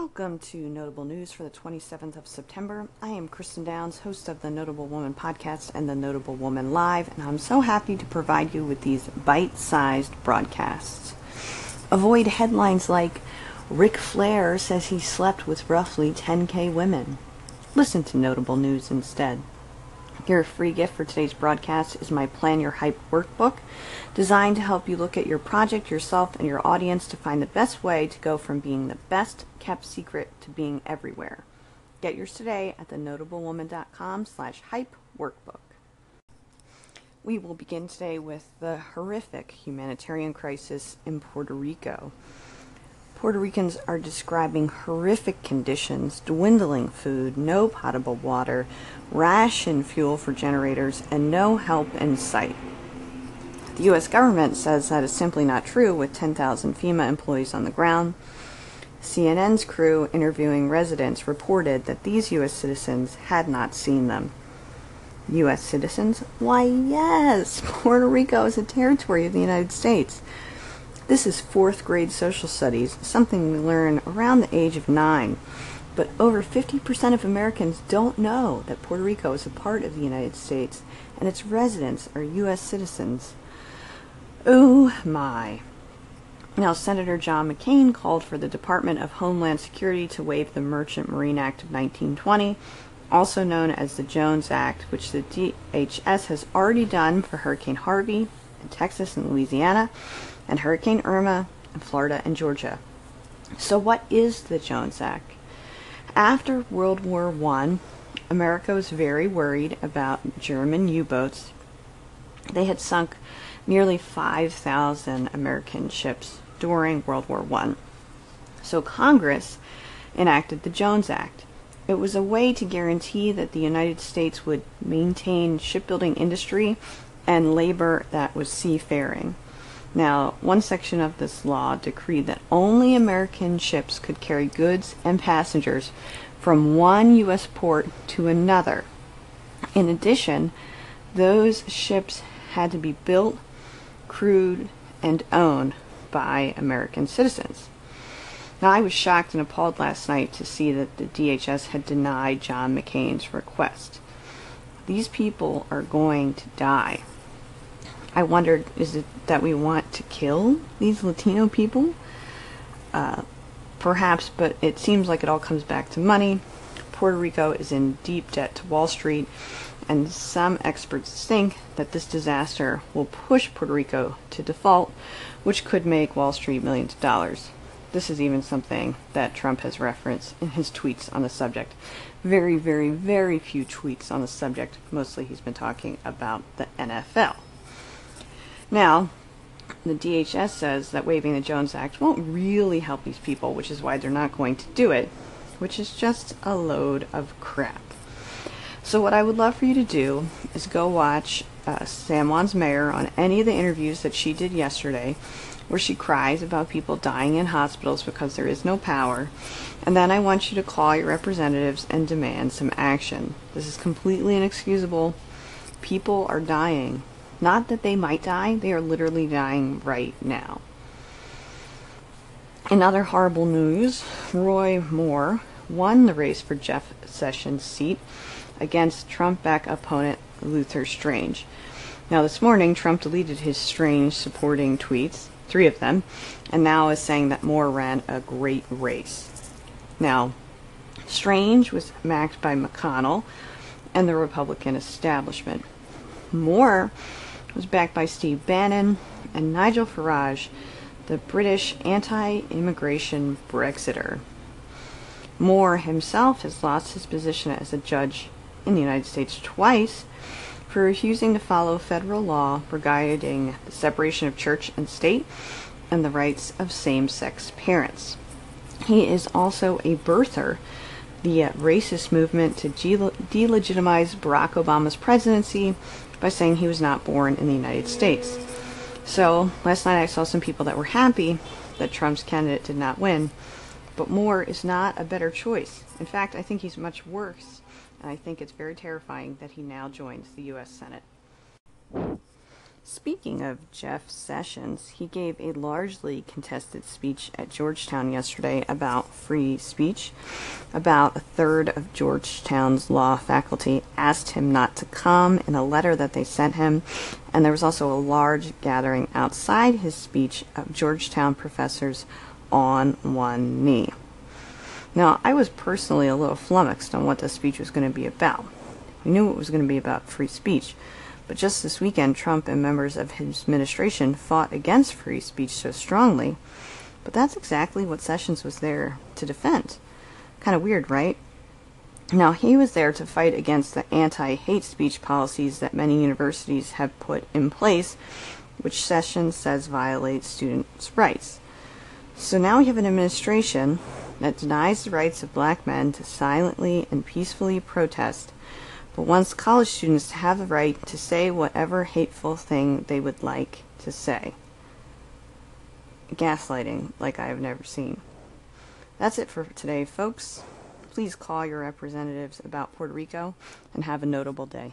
Welcome to Notable News for the 27th of September. I am Kristen Downs, host of the Notable Woman podcast and the Notable Woman Live, and I'm so happy to provide you with these bite sized broadcasts. Avoid headlines like Ric Flair says he slept with roughly 10k women. Listen to Notable News instead. Your free gift for today's broadcast is my Plan Your Hype workbook, designed to help you look at your project, yourself, and your audience to find the best way to go from being the best kept secret to being everywhere. Get yours today at thenotablewoman.com slash hype workbook. We will begin today with the horrific humanitarian crisis in Puerto Rico. Puerto Ricans are describing horrific conditions, dwindling food, no potable water, ration fuel for generators, and no help in sight. The U.S. government says that is simply not true, with 10,000 FEMA employees on the ground. CNN's crew interviewing residents reported that these U.S. citizens had not seen them. U.S. citizens? Why, yes! Puerto Rico is a territory of the United States. This is fourth grade social studies, something we learn around the age of nine. But over 50% of Americans don't know that Puerto Rico is a part of the United States and its residents are U.S. citizens. Oh my. Now, Senator John McCain called for the Department of Homeland Security to waive the Merchant Marine Act of 1920, also known as the Jones Act, which the DHS has already done for Hurricane Harvey in Texas and Louisiana and Hurricane Irma in Florida and Georgia. So, what is the Jones Act? After World War I, America was very worried about German U boats. They had sunk nearly 5,000 American ships during World War I. So, Congress enacted the Jones Act. It was a way to guarantee that the United States would maintain shipbuilding industry and labor that was seafaring. Now, one section of this law decreed that only American ships could carry goods and passengers from one U.S. port to another. In addition, those ships had to be built, crewed, and owned by American citizens. Now, I was shocked and appalled last night to see that the DHS had denied John McCain's request. These people are going to die. I wondered, is it that we want to kill these Latino people? Uh, perhaps, but it seems like it all comes back to money. Puerto Rico is in deep debt to Wall Street, and some experts think that this disaster will push Puerto Rico to default, which could make Wall Street millions of dollars. This is even something that Trump has referenced in his tweets on the subject. Very, very, very few tweets on the subject. Mostly he's been talking about the NFL. Now, the DHS says that waiving the Jones Act won't really help these people, which is why they're not going to do it, which is just a load of crap. So, what I would love for you to do is go watch uh, San Juan's mayor on any of the interviews that she did yesterday, where she cries about people dying in hospitals because there is no power. And then I want you to call your representatives and demand some action. This is completely inexcusable. People are dying not that they might die, they are literally dying right now. In other horrible news, Roy Moore won the race for Jeff Sessions' seat against Trump back opponent Luther Strange. Now, this morning, Trump deleted his Strange supporting tweets, three of them, and now is saying that Moore ran a great race. Now, Strange was backed by McConnell and the Republican establishment. Moore was backed by Steve Bannon and Nigel Farage, the British anti immigration Brexiter. Moore himself has lost his position as a judge in the United States twice for refusing to follow federal law regarding the separation of church and state and the rights of same sex parents. He is also a birther, the uh, racist movement to delegitimize Barack Obama's presidency by saying he was not born in the United States. So last night I saw some people that were happy that Trump's candidate did not win, but Moore is not a better choice. In fact, I think he's much worse, and I think it's very terrifying that he now joins the U.S. Senate. Speaking of Jeff Sessions, he gave a largely contested speech at Georgetown yesterday about free speech. About a third of Georgetown's law faculty asked him not to come in a letter that they sent him, and there was also a large gathering outside his speech of Georgetown professors on one knee. Now, I was personally a little flummoxed on what the speech was going to be about. We knew it was going to be about free speech but just this weekend, Trump and members of his administration fought against free speech so strongly. But that's exactly what Sessions was there to defend. Kind of weird, right? Now, he was there to fight against the anti hate speech policies that many universities have put in place, which Sessions says violate students' rights. So now we have an administration that denies the rights of black men to silently and peacefully protest but wants college students to have the right to say whatever hateful thing they would like to say. Gaslighting like I have never seen. That's it for today, folks. Please call your representatives about Puerto Rico and have a notable day.